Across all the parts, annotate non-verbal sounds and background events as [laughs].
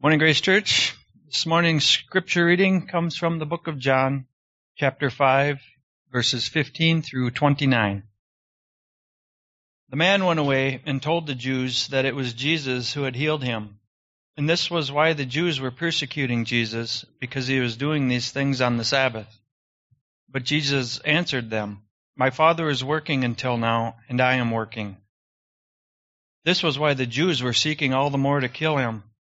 Morning, Grace Church. This morning's scripture reading comes from the book of John, chapter 5, verses 15 through 29. The man went away and told the Jews that it was Jesus who had healed him. And this was why the Jews were persecuting Jesus, because he was doing these things on the Sabbath. But Jesus answered them, My Father is working until now, and I am working. This was why the Jews were seeking all the more to kill him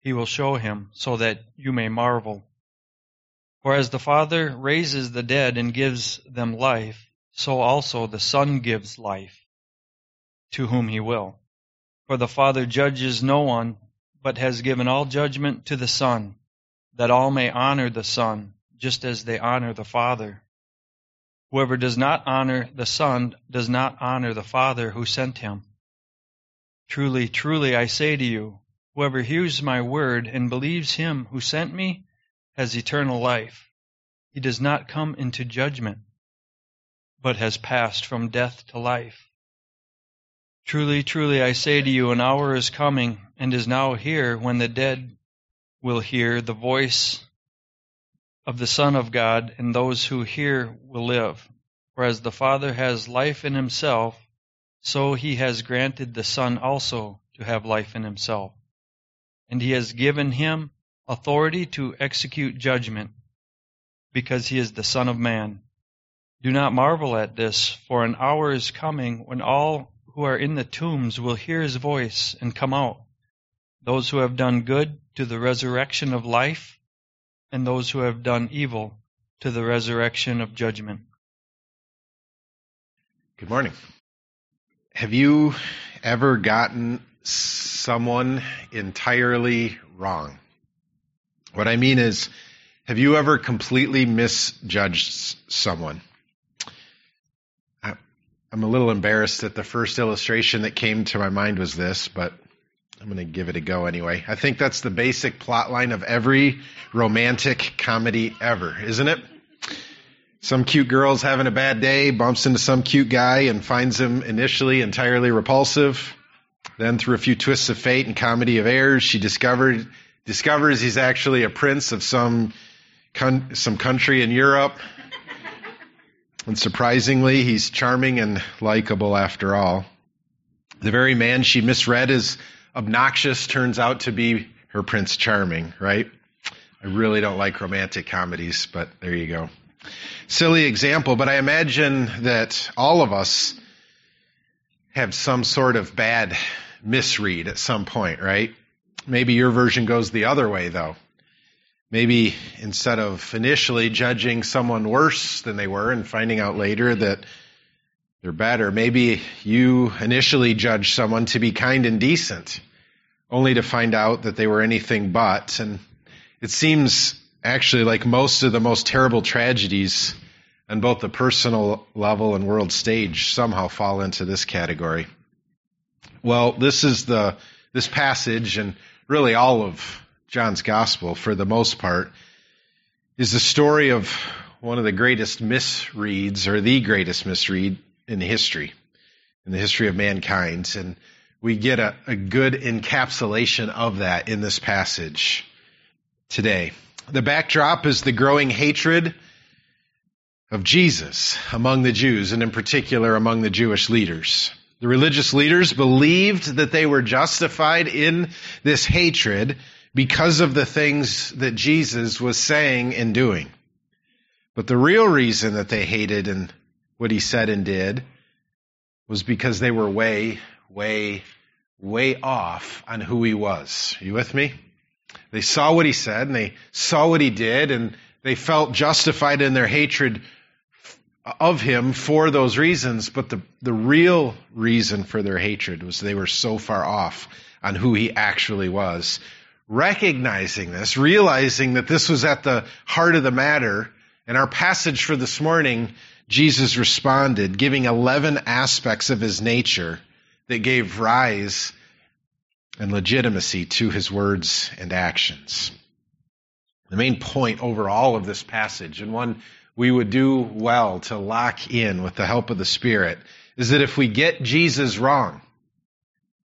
he will show him, so that you may marvel. For as the Father raises the dead and gives them life, so also the Son gives life to whom he will. For the Father judges no one, but has given all judgment to the Son, that all may honor the Son, just as they honor the Father. Whoever does not honor the Son does not honor the Father who sent him. Truly, truly, I say to you, Whoever hears my word and believes him who sent me has eternal life. He does not come into judgment, but has passed from death to life. Truly, truly, I say to you, an hour is coming and is now here when the dead will hear the voice of the Son of God, and those who hear will live. For as the Father has life in himself, so he has granted the Son also to have life in himself and he has given him authority to execute judgment, because he is the Son of Man. Do not marvel at this, for an hour is coming when all who are in the tombs will hear his voice and come out, those who have done good to the resurrection of life, and those who have done evil to the resurrection of judgment. Good morning. Have you ever gotten someone entirely wrong. What I mean is, have you ever completely misjudged someone? I'm a little embarrassed that the first illustration that came to my mind was this, but I'm going to give it a go anyway. I think that's the basic plot line of every romantic comedy ever, isn't it? Some cute girl's having a bad day, bumps into some cute guy and finds him initially entirely repulsive. Then, through a few twists of fate and comedy of errors, she discovered discovers he's actually a prince of some some country in Europe. And surprisingly, he's charming and likable after all. The very man she misread as obnoxious turns out to be her Prince Charming, right? I really don't like romantic comedies, but there you go. Silly example, but I imagine that all of us have some sort of bad misread at some point, right? Maybe your version goes the other way, though. Maybe instead of initially judging someone worse than they were and finding out later that they're better, maybe you initially judged someone to be kind and decent, only to find out that they were anything but. And it seems actually like most of the most terrible tragedies on both the personal level and world stage somehow fall into this category. Well, this is the this passage and really all of John's gospel for the most part is the story of one of the greatest misreads or the greatest misread in history, in the history of mankind. And we get a, a good encapsulation of that in this passage today. The backdrop is the growing hatred of Jesus among the Jews, and in particular among the Jewish leaders. The religious leaders believed that they were justified in this hatred because of the things that Jesus was saying and doing. But the real reason that they hated and what he said and did was because they were way, way, way off on who he was. Are you with me? They saw what he said and they saw what he did and they felt justified in their hatred of him for those reasons, but the, the real reason for their hatred was they were so far off on who he actually was, recognizing this, realizing that this was at the heart of the matter. In our passage for this morning, Jesus responded, giving 11 aspects of his nature that gave rise and legitimacy to his words and actions. The main point over all of this passage, and one we would do well to lock in with the help of the Spirit, is that if we get Jesus wrong,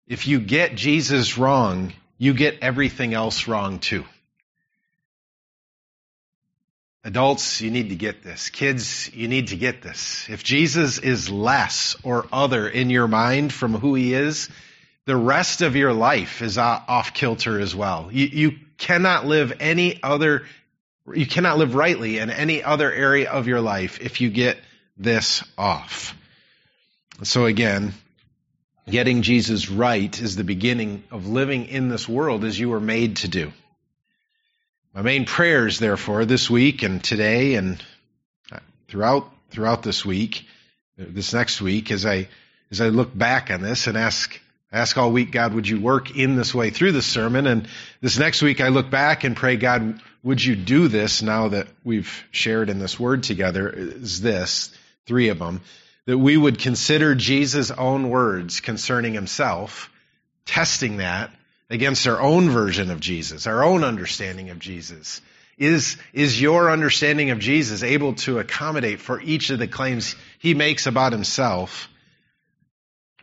if you get Jesus wrong, you get everything else wrong too. Adults, you need to get this. Kids, you need to get this. If Jesus is less or other in your mind from who he is, the rest of your life is off kilter as well. You, you cannot live any other, you cannot live rightly in any other area of your life if you get this off. So again, Getting Jesus right is the beginning of living in this world as you were made to do. My main prayers, therefore, this week and today and throughout throughout this week, this next week, as I as I look back on this and ask ask all week, God, would you work in this way through this sermon? And this next week, I look back and pray, God, would you do this now that we've shared in this word together? Is this three of them? that we would consider Jesus' own words concerning himself, testing that against our own version of Jesus, our own understanding of Jesus. Is, is your understanding of Jesus able to accommodate for each of the claims he makes about himself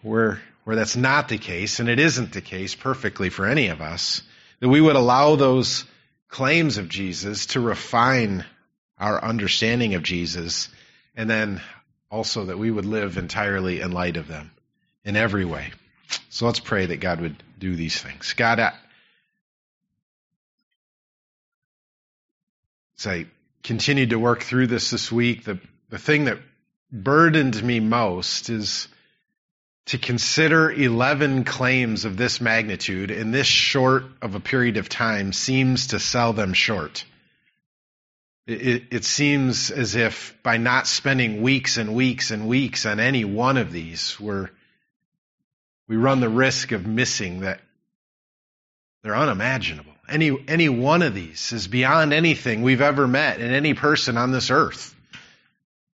where, where that's not the case, and it isn't the case perfectly for any of us, that we would allow those claims of Jesus to refine our understanding of Jesus and then also that we would live entirely in light of them in every way. So let's pray that God would do these things. God, I, as I continued to work through this this week, the, the thing that burdened me most is to consider 11 claims of this magnitude in this short of a period of time seems to sell them short. It, it, seems as if by not spending weeks and weeks and weeks on any one of these, we're, we run the risk of missing that they're unimaginable. Any, any one of these is beyond anything we've ever met in any person on this earth.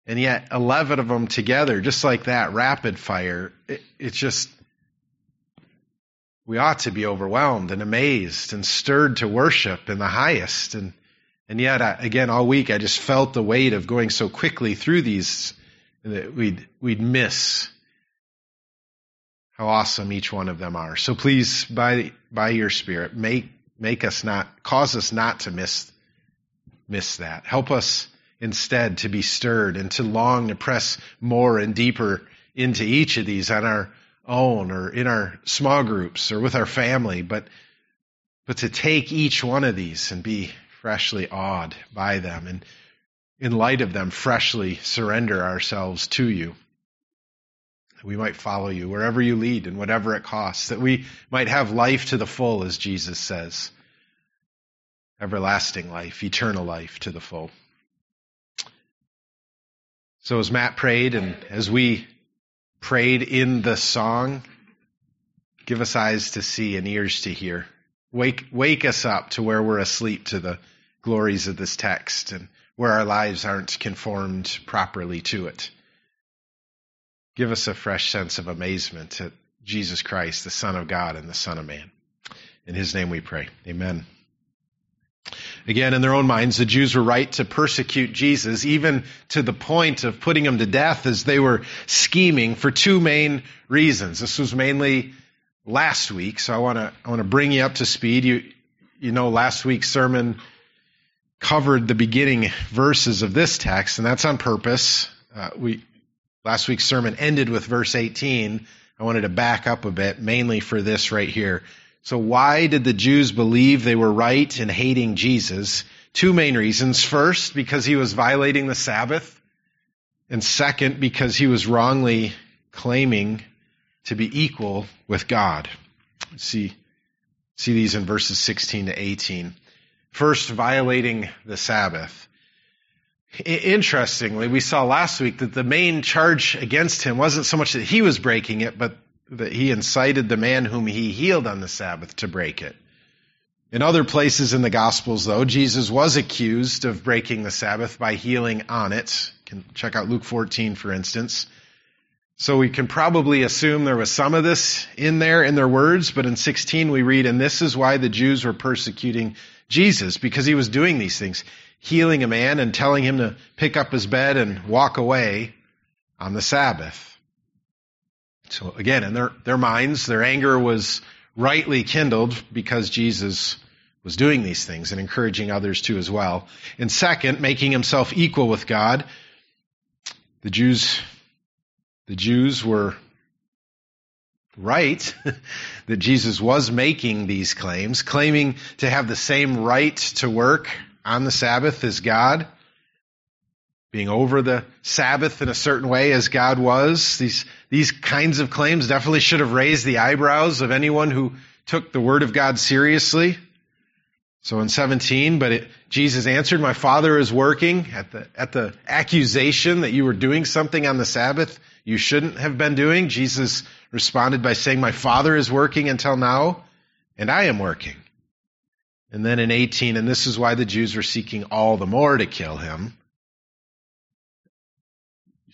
And yet, 11 of them together, just like that, rapid fire, it, it's just, we ought to be overwhelmed and amazed and stirred to worship in the highest. And and yet, I, again, all week I just felt the weight of going so quickly through these that we'd, we'd miss how awesome each one of them are. So please, by, by your Spirit, make, make us not, cause us not to miss, miss that. Help us instead to be stirred and to long to press more and deeper into each of these on our own or in our small groups or with our family, but, but to take each one of these and be freshly awed by them and in light of them freshly surrender ourselves to you. We might follow you wherever you lead and whatever it costs. That we might have life to the full, as Jesus says. Everlasting life, eternal life to the full. So as Matt prayed and as we prayed in the song, give us eyes to see and ears to hear. Wake, wake us up to where we're asleep to the glories of this text and where our lives aren't conformed properly to it. Give us a fresh sense of amazement at Jesus Christ, the Son of God and the Son of Man. In his name we pray. Amen. Again, in their own minds, the Jews were right to persecute Jesus, even to the point of putting him to death as they were scheming for two main reasons. This was mainly last week, so I want to I want to bring you up to speed. You you know last week's sermon covered the beginning verses of this text, and that's on purpose. Uh, we last week's sermon ended with verse 18. I wanted to back up a bit, mainly for this right here. So, why did the Jews believe they were right in hating Jesus? Two main reasons. First, because he was violating the Sabbath. And second, because he was wrongly claiming to be equal with God. See, see these in verses 16 to 18 first violating the Sabbath. Interestingly, we saw last week that the main charge against him wasn't so much that he was breaking it, but that he incited the man whom he healed on the Sabbath to break it. In other places in the Gospels, though, Jesus was accused of breaking the Sabbath by healing on it. You can check out Luke 14, for instance. So we can probably assume there was some of this in there in their words, but in 16 we read, and this is why the Jews were persecuting Jesus, because he was doing these things, healing a man and telling him to pick up his bed and walk away on the Sabbath. So again, in their, their minds, their anger was rightly kindled because Jesus was doing these things and encouraging others to as well. And second, making himself equal with God. The Jews, the Jews were right [laughs] that Jesus was making these claims, claiming to have the same right to work on the Sabbath as God, being over the Sabbath in a certain way as God was. These, these kinds of claims definitely should have raised the eyebrows of anyone who took the Word of God seriously. So in 17, but it, Jesus answered, My Father is working at the, at the accusation that you were doing something on the Sabbath you shouldn't have been doing. Jesus responded by saying, My Father is working until now, and I am working. And then in 18, and this is why the Jews were seeking all the more to kill him.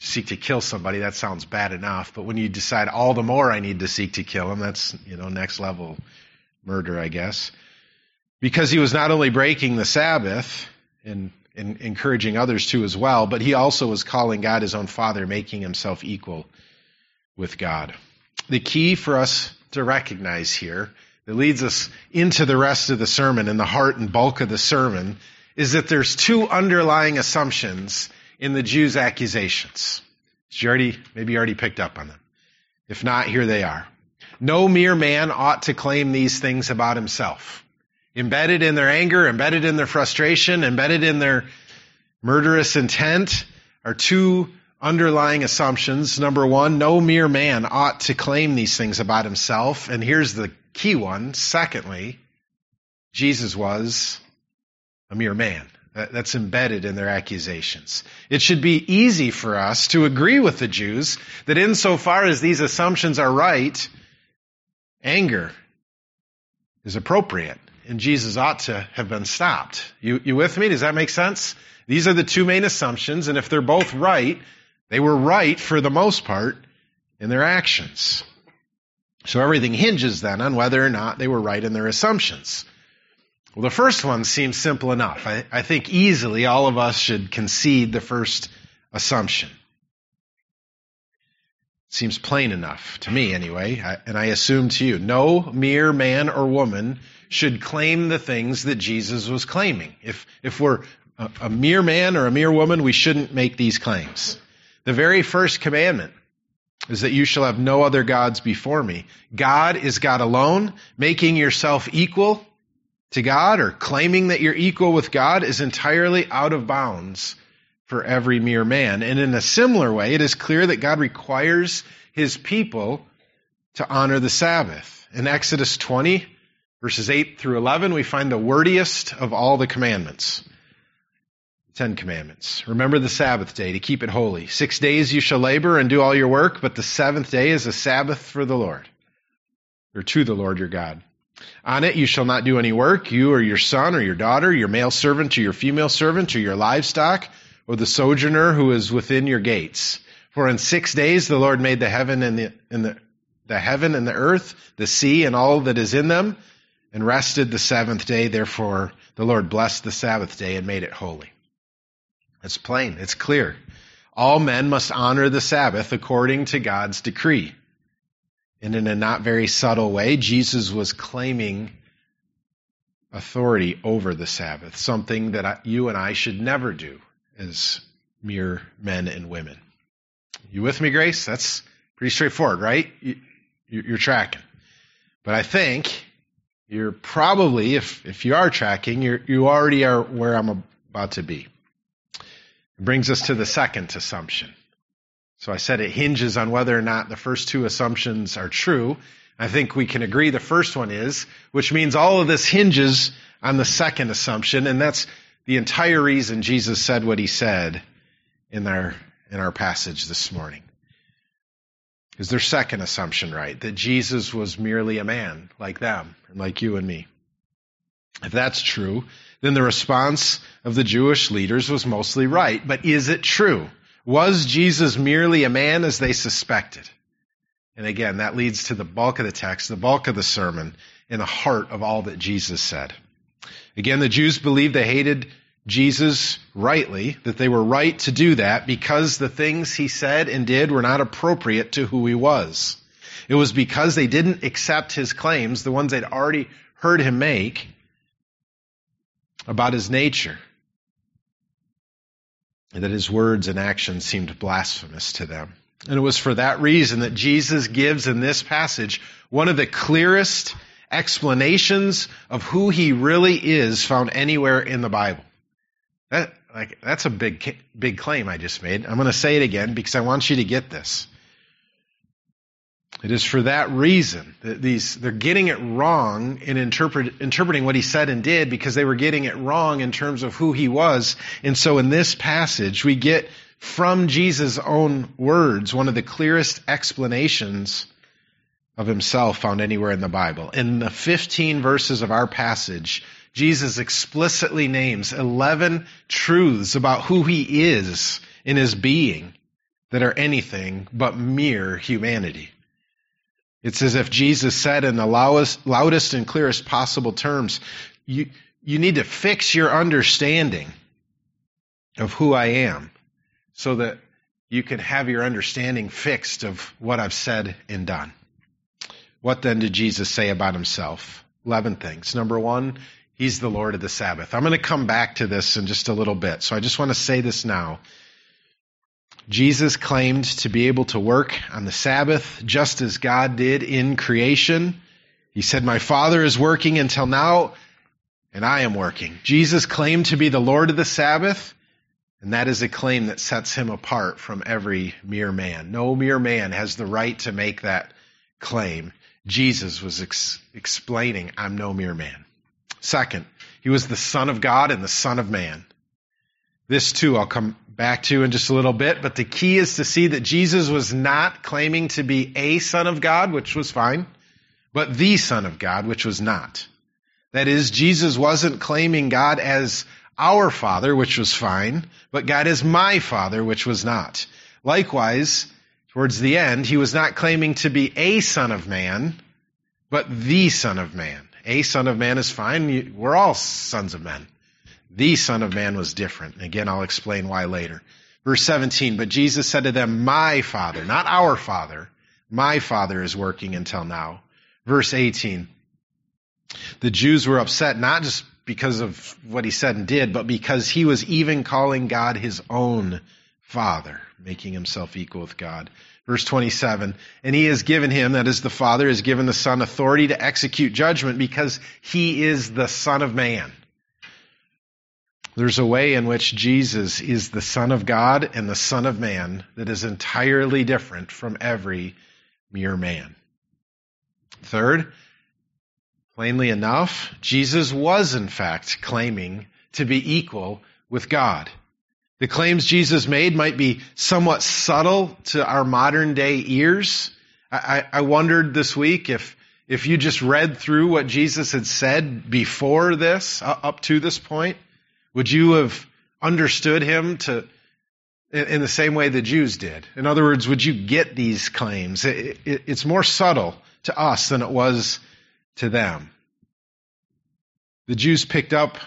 Seek to kill somebody, that sounds bad enough, but when you decide all the more I need to seek to kill him, that's, you know, next level murder, I guess. Because he was not only breaking the Sabbath and, and encouraging others to as well, but he also was calling God his own Father, making himself equal with God. The key for us to recognize here that leads us into the rest of the sermon and the heart and bulk of the sermon is that there's two underlying assumptions in the Jews' accusations. You already, maybe you already picked up on them. If not, here they are. No mere man ought to claim these things about himself. Embedded in their anger, embedded in their frustration, embedded in their murderous intent are two underlying assumptions. Number one, no mere man ought to claim these things about himself. And here's the key one. Secondly, Jesus was a mere man. That's embedded in their accusations. It should be easy for us to agree with the Jews that insofar as these assumptions are right, anger is appropriate and Jesus ought to have been stopped. You, you with me? Does that make sense? These are the two main assumptions, and if they're both right, they were right for the most part in their actions. So everything hinges then on whether or not they were right in their assumptions. Well, the first one seems simple enough. I, I think easily all of us should concede the first assumption. Seems plain enough to me, anyway, and I assume to you. No mere man or woman should claim the things that Jesus was claiming. If, if we're a, a mere man or a mere woman, we shouldn't make these claims. The very first commandment is that you shall have no other gods before me. God is God alone. Making yourself equal to God or claiming that you're equal with God is entirely out of bounds for every mere man. And in a similar way, it is clear that God requires his people to honor the Sabbath. In Exodus 20, verses 8 through 11, we find the wordiest of all the commandments. Ten Commandments. Remember the Sabbath day to keep it holy. Six days you shall labor and do all your work, but the seventh day is a Sabbath for the Lord, or to the Lord your God. On it you shall not do any work, you or your son or your daughter, your male servant or your female servant, or your livestock, or the sojourner who is within your gates. For in six days the Lord made the heaven and the, and the, the heaven and the earth, the sea and all that is in them, and rested the seventh day. Therefore the Lord blessed the Sabbath day and made it holy. It's plain, it's clear. All men must honor the Sabbath according to God's decree. And in a not very subtle way, Jesus was claiming authority over the Sabbath, something that you and I should never do as mere men and women. You with me, Grace? That's pretty straightforward, right? You're tracking. But I think you're probably, if, if you are tracking, you're, you already are where I'm about to be. It brings us to the second assumption. So I said it hinges on whether or not the first two assumptions are true. I think we can agree the first one is, which means all of this hinges on the second assumption, and that's the entire reason Jesus said what he said in our, in our passage this morning. Is their second assumption right? That Jesus was merely a man like them and like you and me. If that's true, then the response of the Jewish leaders was mostly right. But is it true? Was Jesus merely a man as they suspected? And again, that leads to the bulk of the text, the bulk of the sermon, in the heart of all that Jesus said. Again, the Jews believed they hated Jesus rightly, that they were right to do that because the things he said and did were not appropriate to who he was. It was because they didn't accept his claims, the ones they'd already heard him make, about his nature, that his words and actions seemed blasphemous to them. And it was for that reason that Jesus gives in this passage one of the clearest explanations of who he really is found anywhere in the Bible. That, like, that's a big, big claim I just made. I'm going to say it again because I want you to get this. It is for that reason that these, they're getting it wrong in interpret, interpreting what he said and did because they were getting it wrong in terms of who he was. And so in this passage, we get from Jesus' own words one of the clearest explanations of himself found anywhere in the Bible. In the 15 verses of our passage, Jesus explicitly names 11 truths about who he is in his being that are anything but mere humanity. It's as if Jesus said in the loudest, loudest and clearest possible terms, you, you need to fix your understanding of who I am so that you can have your understanding fixed of what I've said and done. What then did Jesus say about himself? 11 things. Number one, he's the Lord of the Sabbath. I'm going to come back to this in just a little bit. So I just want to say this now. Jesus claimed to be able to work on the Sabbath just as God did in creation. He said, My Father is working until now, and I am working. Jesus claimed to be the Lord of the Sabbath, and that is a claim that sets him apart from every mere man. No mere man has the right to make that claim. Jesus was ex- explaining, I'm no mere man. Second, he was the Son of God and the Son of Man. This too I'll come back to in just a little bit, but the key is to see that Jesus was not claiming to be a Son of God, which was fine, but the Son of God, which was not. That is, Jesus wasn't claiming God as our Father, which was fine, but God as my Father, which was not. Likewise, towards the end, he was not claiming to be a Son of Man, but the Son of Man. A Son of Man is fine. We're all sons of men. The Son of Man was different. Again, I'll explain why later. Verse 17, but Jesus said to them, My Father, not our Father, my Father is working until now. Verse 18, the Jews were upset not just because of what he said and did, but because he was even calling God his own Father, making himself equal with God. Verse 27, and he has given him, that is the Father, has given the Son authority to execute judgment because he is the Son of Man. There's a way in which Jesus is the Son of God and the Son of Man that is entirely different from every mere man. Third, plainly enough, Jesus was in fact claiming to be equal with God. The claims Jesus made might be somewhat subtle to our modern day ears. I, I, wondered this week if, if you just read through what Jesus had said before this, up to this point, would you have understood him to in the same way the Jews did? In other words, would you get these claims? It, it, it's more subtle to us than it was to them. The Jews picked up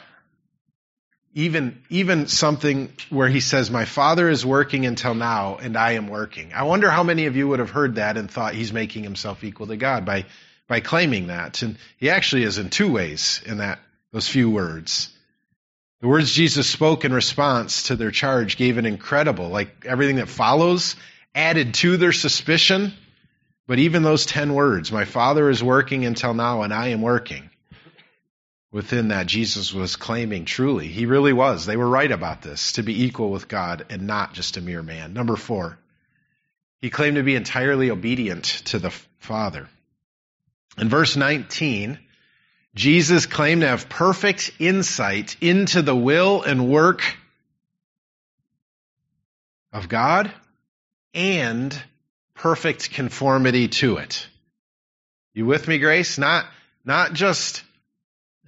even even something where he says, "My Father is working until now, and I am working." I wonder how many of you would have heard that and thought he's making himself equal to God by by claiming that. And he actually is in two ways in that those few words. The words Jesus spoke in response to their charge gave an incredible, like everything that follows, added to their suspicion. But even those 10 words, my Father is working until now and I am working. Within that, Jesus was claiming truly, he really was. They were right about this, to be equal with God and not just a mere man. Number four, he claimed to be entirely obedient to the Father. In verse 19, Jesus claimed to have perfect insight into the will and work of God and perfect conformity to it. You with me, Grace? Not, not just,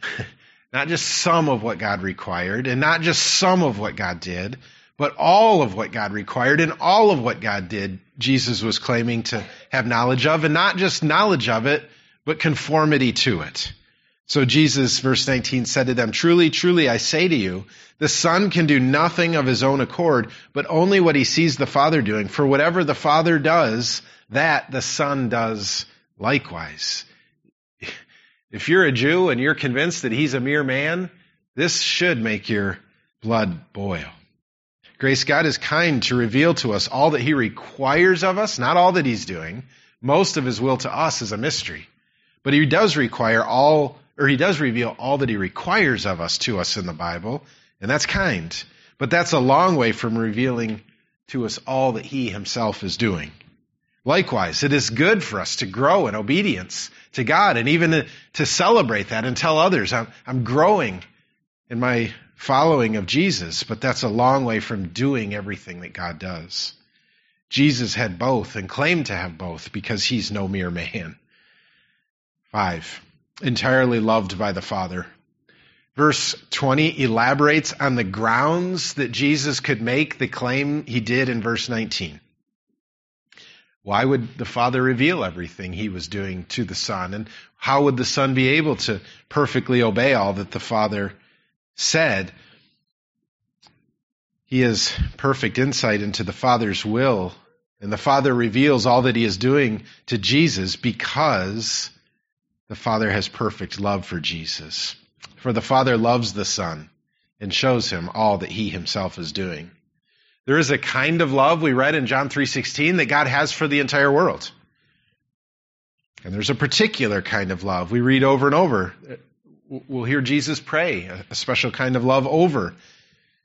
[laughs] Not just some of what God required, and not just some of what God did, but all of what God required and all of what God did, Jesus was claiming to have knowledge of, and not just knowledge of it, but conformity to it. So Jesus, verse 19, said to them, Truly, truly, I say to you, the Son can do nothing of his own accord, but only what he sees the Father doing. For whatever the Father does, that the Son does likewise. If you're a Jew and you're convinced that he's a mere man, this should make your blood boil. Grace, God is kind to reveal to us all that he requires of us, not all that he's doing. Most of his will to us is a mystery. But he does require all, or he does reveal all that he requires of us to us in the Bible, and that's kind. But that's a long way from revealing to us all that he himself is doing. Likewise, it is good for us to grow in obedience to God and even to, celebrate that and tell others, I'm, I'm growing in my following of Jesus, but that's a long way from doing everything that God does. Jesus had both and claimed to have both because he's no mere man. Five, entirely loved by the Father. Verse 20 elaborates on the grounds that Jesus could make the claim he did in verse 19. Why would the Father reveal everything he was doing to the Son? And how would the Son be able to perfectly obey all that the Father said? He has perfect insight into the Father's will, and the Father reveals all that he is doing to Jesus because the Father has perfect love for Jesus. For the Father loves the Son and shows him all that he himself is doing. There is a kind of love we read in John 3:16 that God has for the entire world. And there's a particular kind of love we read over and over. We'll hear Jesus pray a special kind of love over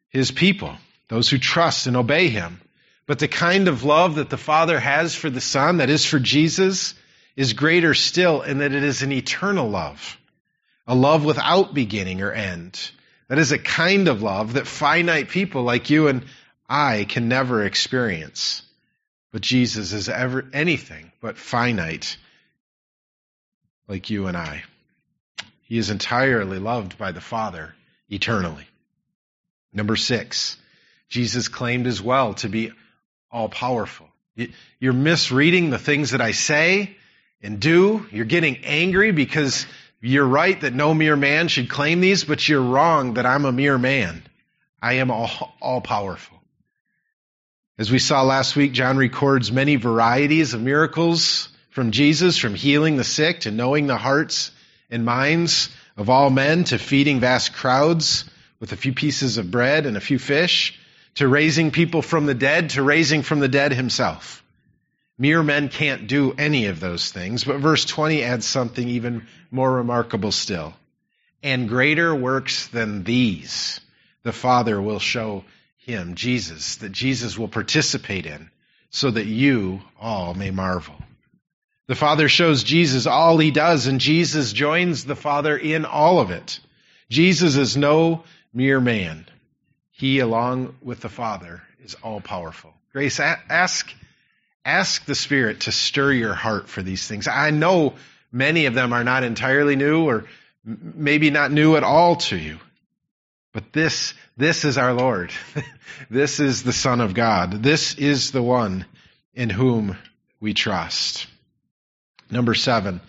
his people, those who trust and obey him. But the kind of love that the Father has for the Son, that is for Jesus, is greater still in that it is an eternal love, a love without beginning or end. That is a kind of love that finite people like you and I can never experience. But Jesus is ever anything but finite like you and I. He is entirely loved by the Father eternally. Number six, Jesus claimed as well to be all powerful. You're misreading the things that I say and do. You're getting angry because you're right that no mere man should claim these, but you're wrong that I'm a mere man. I am all, all powerful. As we saw last week, John records many varieties of miracles from Jesus, from healing the sick to knowing the hearts and minds of all men to feeding vast crowds with a few pieces of bread and a few fish to raising people from the dead to raising from the dead himself. Mere men can't do any of those things, but verse 20 adds something even more remarkable still. And greater works than these the Father will show him, Jesus, that Jesus will participate in, so that you all may marvel. The Father shows Jesus all he does, and Jesus joins the Father in all of it. Jesus is no mere man. He, along with the Father, is all powerful. Grace, ask ask the Spirit to stir your heart for these things. I know many of them are not entirely new or maybe not new at all to you. But this, this is our Lord. [laughs] this is the Son of God. This is the one in whom we trust. Number seven,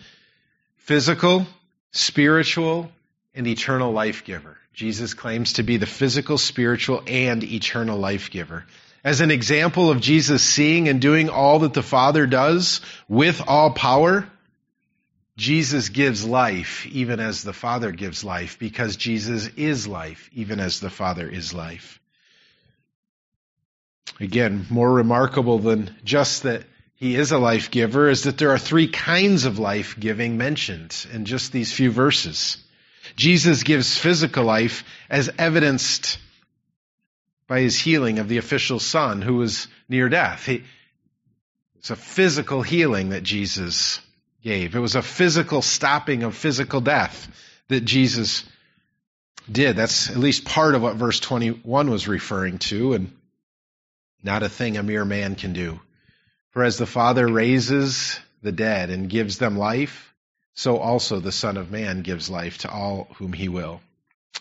physical, spiritual, and eternal life giver. Jesus claims to be the physical, spiritual, and eternal life giver as an example of Jesus seeing and doing all that the Father does with all power, Jesus gives life even as the Father gives life because Jesus is life even as the Father is life. Again, more remarkable than just that he is a life giver is that there are three kinds of life giving mentioned in just these few verses. Jesus gives physical life as evidenced by his healing of the official son who was near death. He, it's a physical healing that Jesus gave. It was a physical stopping of physical death that Jesus did. That's at least part of what verse 21 was referring to, and not a thing a mere man can do. For as the Father raises the dead and gives them life, so also the Son of Man gives life to all whom he will.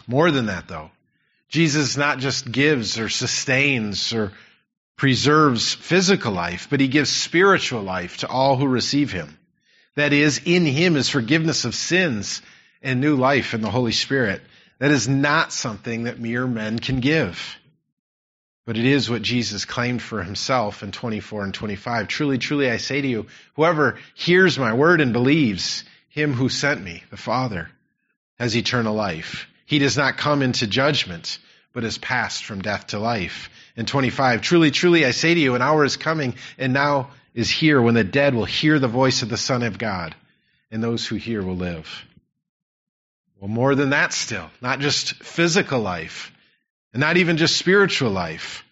More than that, though. Jesus not just gives or sustains or preserves physical life, but he gives spiritual life to all who receive him. That is, in him is forgiveness of sins and new life in the Holy Spirit. That is not something that mere men can give. But it is what Jesus claimed for himself in 24 and 25. Truly, truly, I say to you, whoever hears my word and believes him who sent me, the Father, has eternal life. He does not come into judgment, but is passed from death to life. In 25, truly, truly, I say to you, an hour is coming and now is here when the dead will hear the voice of the Son of God, and those who hear will live. Well, more than that still, not just physical life, and not even just spiritual life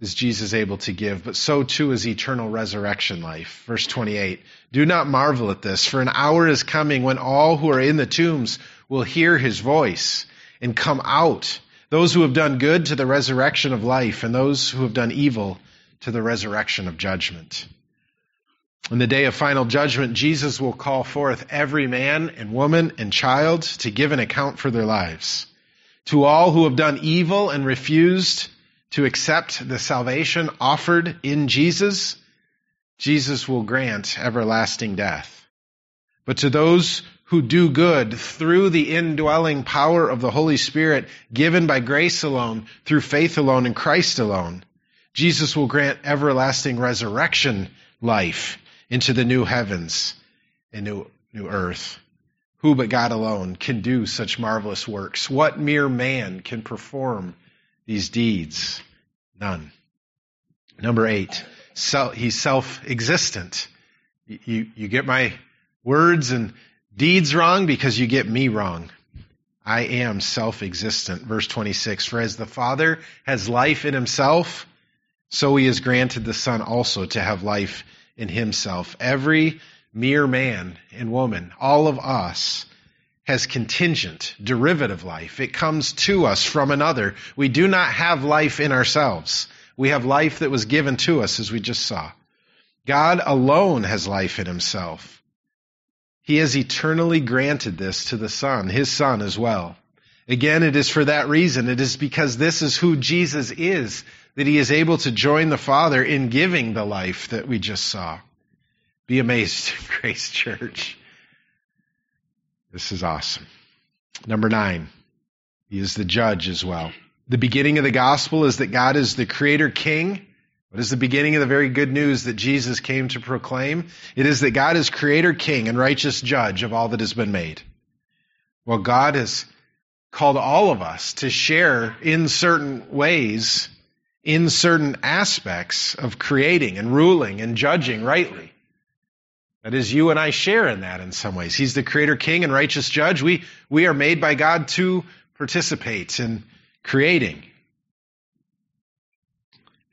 is Jesus able to give, but so too is eternal resurrection life. Verse 28. Do not marvel at this, for an hour is coming when all who are in the tombs will hear his voice and come out. Those who have done good to the resurrection of life, and those who have done evil to the resurrection of judgment. In the day of final judgment, Jesus will call forth every man and woman and child to give an account for their lives. To all who have done evil and refused to accept the salvation offered in Jesus, Jesus will grant everlasting death. But to those who do good through the indwelling power of the Holy Spirit given by grace alone, through faith alone, in Christ alone, Jesus will grant everlasting resurrection life into the new heavens and new, new earth. Who but God alone can do such marvelous works? What mere man can perform these deeds? None. Number eight, he's self-existent. You, you get my words and deeds wrong because you get me wrong. I am self-existent. Verse 26, for as the Father has life in himself, so he has granted the Son also to have life in himself. Every mere man and woman, all of us, has contingent, derivative life. It comes to us from another. We do not have life in ourselves. We have life that was given to us, as we just saw. God alone has life in himself. He has eternally granted this to the Son, his Son as well. Again, it is for that reason. It is because this is who Jesus is that he is able to join the Father in giving the life that we just saw. Be amazed, [laughs] Grace Church. This is awesome. Number nine, he is the judge as well. The beginning of the gospel is that God is the creator king. What is the beginning of the very good news that Jesus came to proclaim? It is that God is creator king and righteous judge of all that has been made. Well, God has called all of us to share in certain ways, in certain aspects of creating and ruling and judging rightly. That is, you and I share in that in some ways. He's the creator king and righteous judge. We, we are made by God to participate in creating,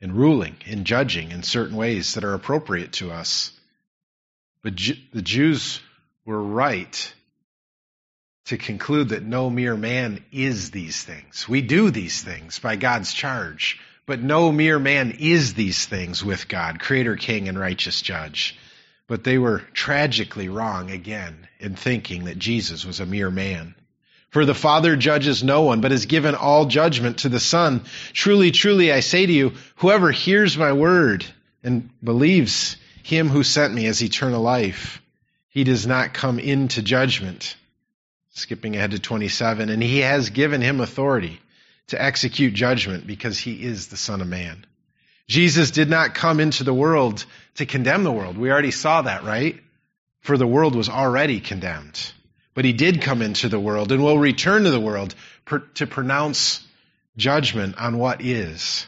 in ruling, in judging in certain ways that are appropriate to us. But the Jews were right to conclude that no mere man is these things. We do these things by God's charge, but no mere man is these things with God, creator, king, and righteous judge. But they were tragically wrong again in thinking that Jesus was a mere man. For the Father judges no one, but has given all judgment to the Son. Truly, truly, I say to you, whoever hears my word and believes him who sent me has eternal life. He does not come into judgment. Skipping ahead to 27, and he has given him authority to execute judgment because he is the Son of Man. Jesus did not come into the world to condemn the world. We already saw that, right? For the world was already condemned. But he did come into the world and will return to the world to pronounce judgment on what is.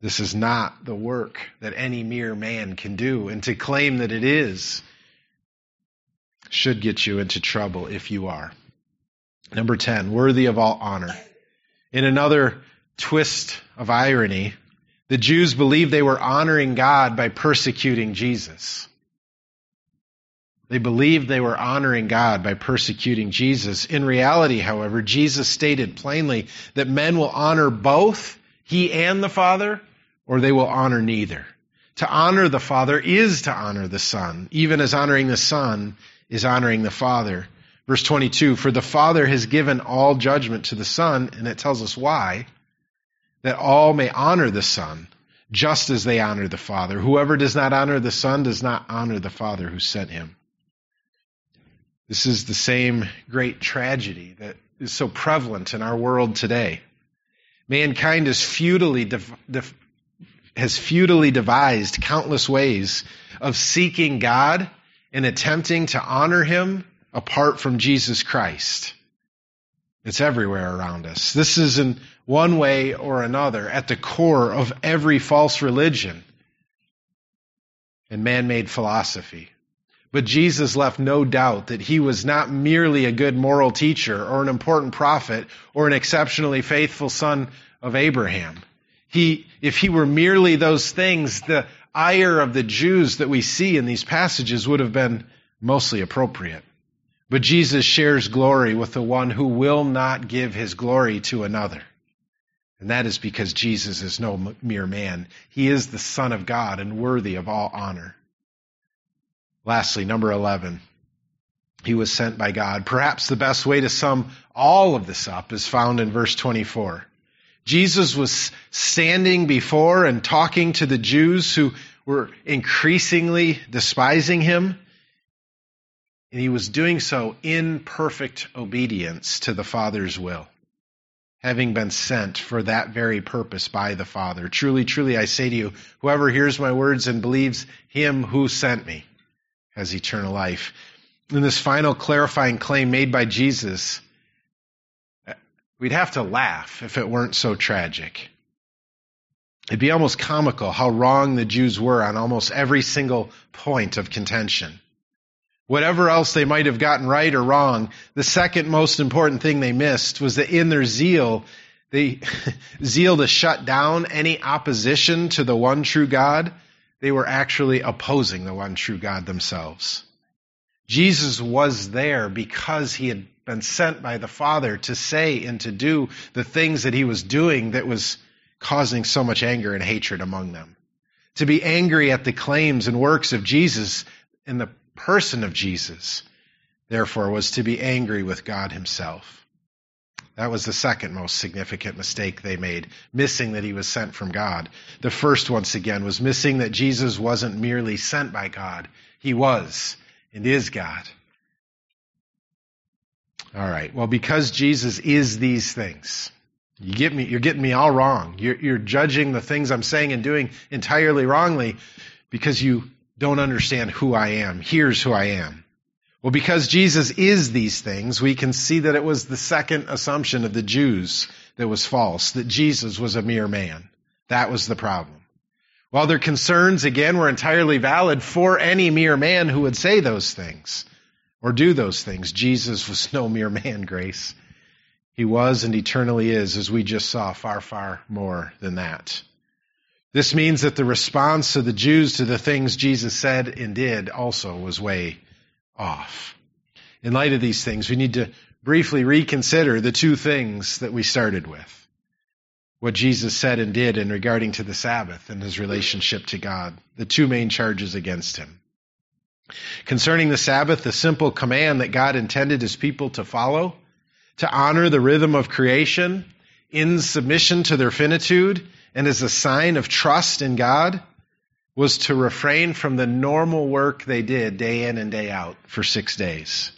This is not the work that any mere man can do, and to claim that it is should get you into trouble if you are. Number 10, worthy of all honor. In another twist of irony, the Jews believed they were honoring God by persecuting Jesus. They believed they were honoring God by persecuting Jesus. In reality, however, Jesus stated plainly that men will honor both he and the Father, or they will honor neither. To honor the Father is to honor the Son, even as honoring the Son is honoring the Father. Verse 22 For the Father has given all judgment to the Son, and it tells us why, that all may honor the Son, just as they honor the Father. Whoever does not honor the Son does not honor the Father who sent him. This is the same great tragedy that is so prevalent in our world today. Mankind is futilely has futilely devised countless ways of seeking God and attempting to honor Him apart from Jesus Christ. It's everywhere around us. This is in one way or another at the core of every false religion and man made philosophy. But Jesus left no doubt that he was not merely a good moral teacher or an important prophet or an exceptionally faithful son of Abraham. He, if he were merely those things, the ire of the Jews that we see in these passages would have been mostly appropriate. But Jesus shares glory with the one who will not give his glory to another. And that is because Jesus is no mere man. He is the Son of God and worthy of all honor. Lastly, number 11. He was sent by God. Perhaps the best way to sum all of this up is found in verse 24. Jesus was standing before and talking to the Jews who were increasingly despising him. And he was doing so in perfect obedience to the Father's will, having been sent for that very purpose by the Father. Truly, truly, I say to you, whoever hears my words and believes him who sent me has eternal life. In this final clarifying claim made by Jesus, We'd have to laugh if it weren't so tragic. It'd be almost comical how wrong the Jews were on almost every single point of contention. Whatever else they might have gotten right or wrong, the second most important thing they missed was that in their zeal, they [laughs] zeal to shut down any opposition to the one true God, they were actually opposing the one true God themselves. Jesus was there because he had been sent by the Father to say and to do the things that he was doing that was causing so much anger and hatred among them. To be angry at the claims and works of Jesus in the person of Jesus, therefore, was to be angry with God himself. That was the second most significant mistake they made, missing that he was sent from God. The first, once again, was missing that Jesus wasn't merely sent by God. He was and is God. All right. Well, because Jesus is these things, you get me, you're getting me all wrong. You're, you're judging the things I'm saying and doing entirely wrongly because you don't understand who I am. Here's who I am. Well, because Jesus is these things, we can see that it was the second assumption of the Jews that was false, that Jesus was a mere man. That was the problem. While their concerns, again, were entirely valid for any mere man who would say those things or do those things. Jesus was no mere man, Grace. He was and eternally is, as we just saw, far, far more than that. This means that the response of the Jews to the things Jesus said and did also was way off. In light of these things, we need to briefly reconsider the two things that we started with. What Jesus said and did in regarding to the Sabbath and his relationship to God, the two main charges against him. Concerning the Sabbath, the simple command that God intended his people to follow, to honor the rhythm of creation in submission to their finitude and as a sign of trust in God, was to refrain from the normal work they did day in and day out for six days.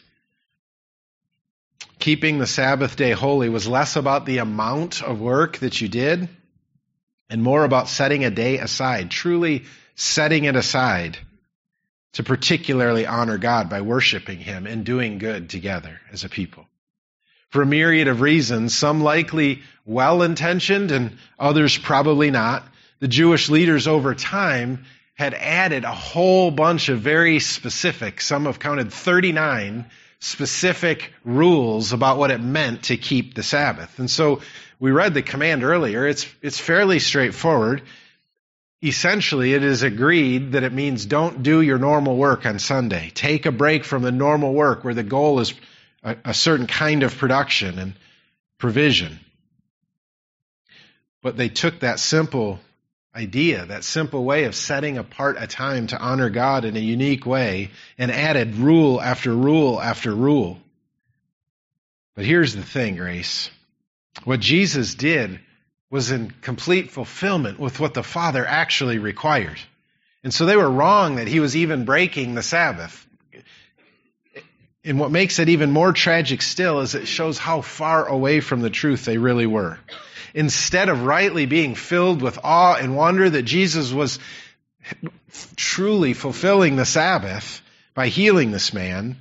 Keeping the Sabbath day holy was less about the amount of work that you did and more about setting a day aside, truly setting it aside to particularly honor God by worshiping Him and doing good together as a people. For a myriad of reasons, some likely well intentioned and others probably not, the Jewish leaders over time had added a whole bunch of very specific, some have counted 39 specific rules about what it meant to keep the Sabbath. And so we read the command earlier. It's, it's fairly straightforward essentially it is agreed that it means don't do your normal work on Sunday. Take a break from the normal work where the goal is a, a certain kind of production and provision. But they took that simple idea, that simple way of setting apart a time to honor God in a unique way, and added rule after rule after rule. But here's the thing, Grace. What Jesus did was in complete fulfillment with what the Father actually required. And so they were wrong that he was even breaking the Sabbath. And what makes it even more tragic still is it shows how far away from the truth they really were. Instead of rightly being filled with awe and wonder that Jesus was truly fulfilling the Sabbath by healing this man,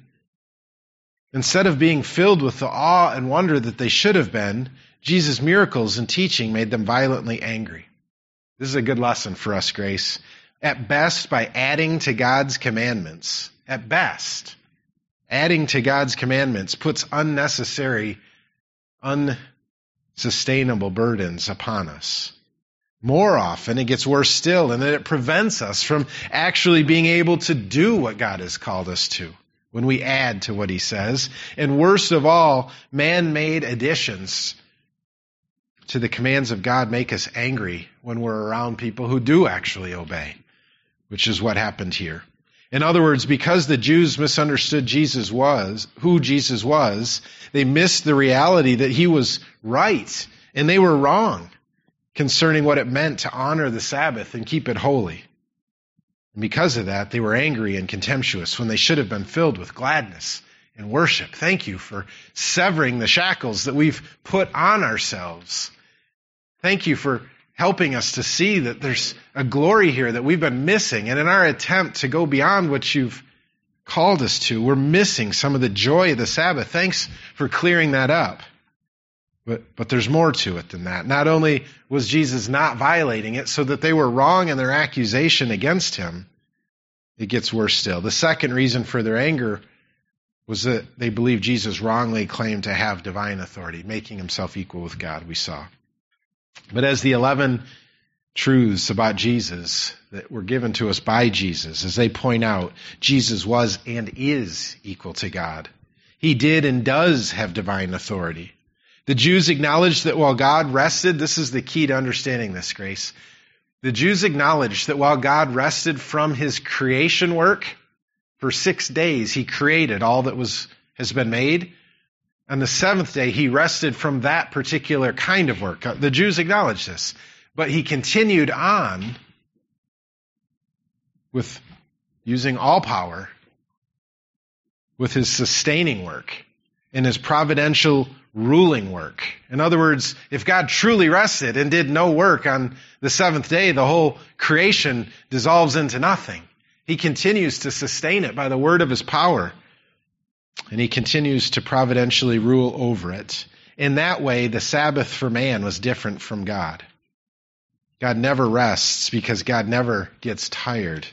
instead of being filled with the awe and wonder that they should have been, Jesus' miracles and teaching made them violently angry. This is a good lesson for us, Grace. At best, by adding to God's commandments, at best, adding to God's commandments puts unnecessary, unsustainable burdens upon us. More often, it gets worse still, and that it prevents us from actually being able to do what God has called us to when we add to what He says. And worst of all, man made additions to the commands of God make us angry when we're around people who do actually obey, which is what happened here. In other words, because the Jews misunderstood Jesus was, who Jesus was, they missed the reality that he was right and they were wrong concerning what it meant to honor the Sabbath and keep it holy. And because of that, they were angry and contemptuous when they should have been filled with gladness and worship. Thank you for severing the shackles that we've put on ourselves. Thank you for helping us to see that there's a glory here that we've been missing. And in our attempt to go beyond what you've called us to, we're missing some of the joy of the Sabbath. Thanks for clearing that up. But, but there's more to it than that. Not only was Jesus not violating it so that they were wrong in their accusation against him, it gets worse still. The second reason for their anger was that they believed Jesus wrongly claimed to have divine authority, making himself equal with God, we saw. But as the 11 truths about Jesus that were given to us by Jesus, as they point out, Jesus was and is equal to God. He did and does have divine authority. The Jews acknowledged that while God rested, this is the key to understanding this, Grace. The Jews acknowledged that while God rested from his creation work, for six days he created all that was, has been made. On the seventh day, he rested from that particular kind of work. The Jews acknowledged this. But he continued on with using all power with his sustaining work and his providential ruling work. In other words, if God truly rested and did no work on the seventh day, the whole creation dissolves into nothing. He continues to sustain it by the word of his power. And he continues to providentially rule over it. In that way, the Sabbath for man was different from God. God never rests because God never gets tired.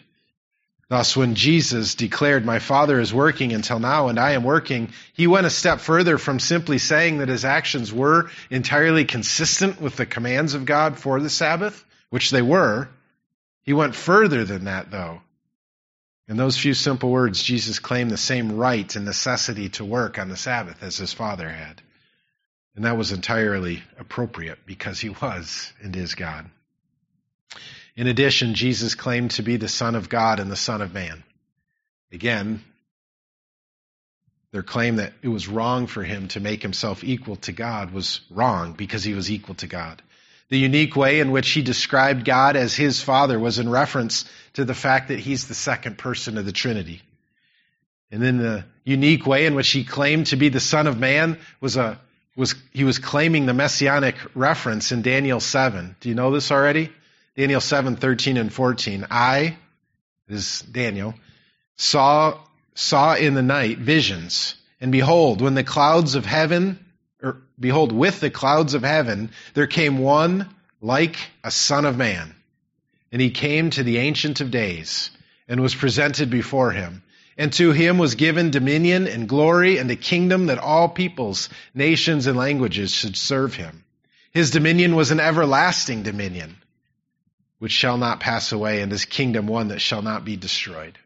Thus, when Jesus declared, My Father is working until now and I am working, he went a step further from simply saying that his actions were entirely consistent with the commands of God for the Sabbath, which they were. He went further than that, though. In those few simple words, Jesus claimed the same right and necessity to work on the Sabbath as his Father had. And that was entirely appropriate because he was and is God. In addition, Jesus claimed to be the Son of God and the Son of Man. Again, their claim that it was wrong for him to make himself equal to God was wrong because he was equal to God. The unique way in which he described God as his Father was in reference to the fact that he's the second person of the Trinity. And then the unique way in which he claimed to be the Son of Man was a was he was claiming the messianic reference in Daniel 7. Do you know this already? Daniel 7, 13 and 14. I, this is Daniel, saw, saw in the night visions. And behold, when the clouds of heaven, or behold, with the clouds of heaven, there came one like a son of man. And he came to the Ancient of Days and was presented before him. And to him was given dominion and glory and a kingdom that all peoples, nations, and languages should serve him. His dominion was an everlasting dominion which shall not pass away, and his kingdom one that shall not be destroyed.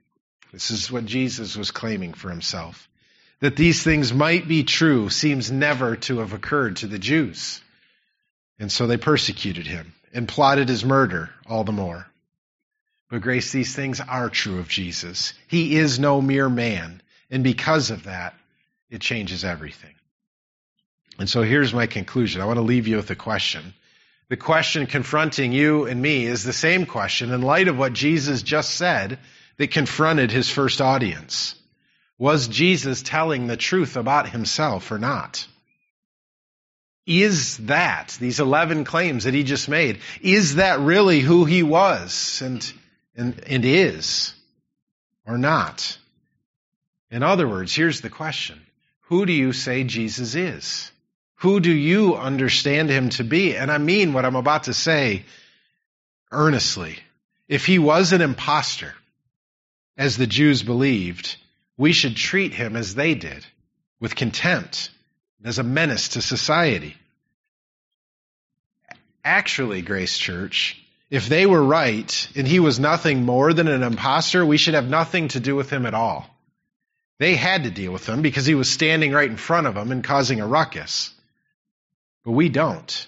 This is what Jesus was claiming for himself. That these things might be true seems never to have occurred to the Jews. And so they persecuted him and plotted his murder all the more. But grace, these things are true of Jesus. He is no mere man. And because of that, it changes everything. And so here's my conclusion. I want to leave you with a question. The question confronting you and me is the same question in light of what Jesus just said that confronted his first audience. Was Jesus telling the truth about himself or not? Is that, these 11 claims that he just made, is that really who he was and, and, and is or not? In other words, here's the question. Who do you say Jesus is? Who do you understand him to be? And I mean what I'm about to say earnestly. If he was an impostor, as the Jews believed, we should treat him as they did, with contempt as a menace to society. Actually, Grace Church, if they were right and he was nothing more than an impostor, we should have nothing to do with him at all. They had to deal with him because he was standing right in front of them and causing a ruckus. But we don't.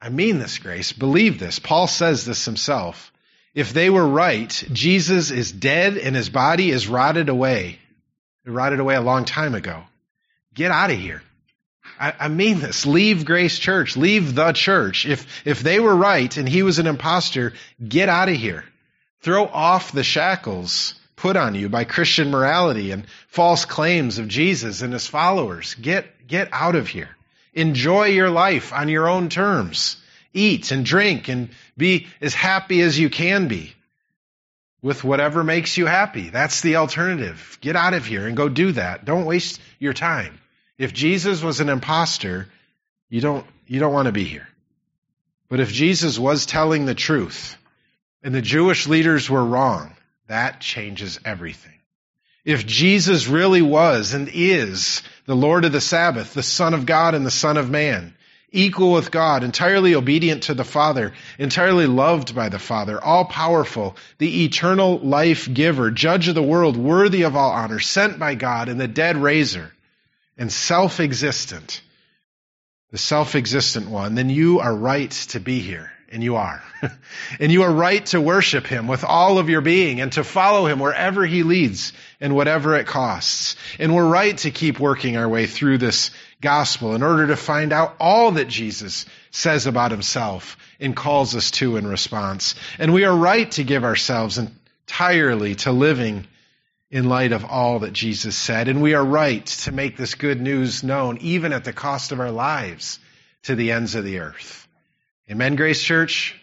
I mean this, Grace. Believe this. Paul says this himself. If they were right, Jesus is dead and his body is rotted away. It rotted away a long time ago. Get out of here. I, I, mean this. Leave Grace Church. Leave the church. If, if they were right and he was an impostor, get out of here. Throw off the shackles put on you by Christian morality and false claims of Jesus and his followers. Get, get out of here. Enjoy your life on your own terms. Eat and drink and be as happy as you can be with whatever makes you happy. That's the alternative. Get out of here and go do that. Don't waste your time. If Jesus was an impostor, you don't, you don't want to be here. But if Jesus was telling the truth and the Jewish leaders were wrong, that changes everything. If Jesus really was and is the Lord of the Sabbath, the Son of God and the Son of Man, equal with God, entirely obedient to the Father, entirely loved by the Father, all powerful, the eternal life giver, judge of the world, worthy of all honor, sent by God, and the dead raiser, and self existent, the self existent one, then you are right to be here. And you are. [laughs] and you are right to worship him with all of your being and to follow him wherever he leads and whatever it costs. And we're right to keep working our way through this gospel in order to find out all that Jesus says about himself and calls us to in response. And we are right to give ourselves entirely to living in light of all that Jesus said. And we are right to make this good news known, even at the cost of our lives, to the ends of the earth. Amen, Grace Church?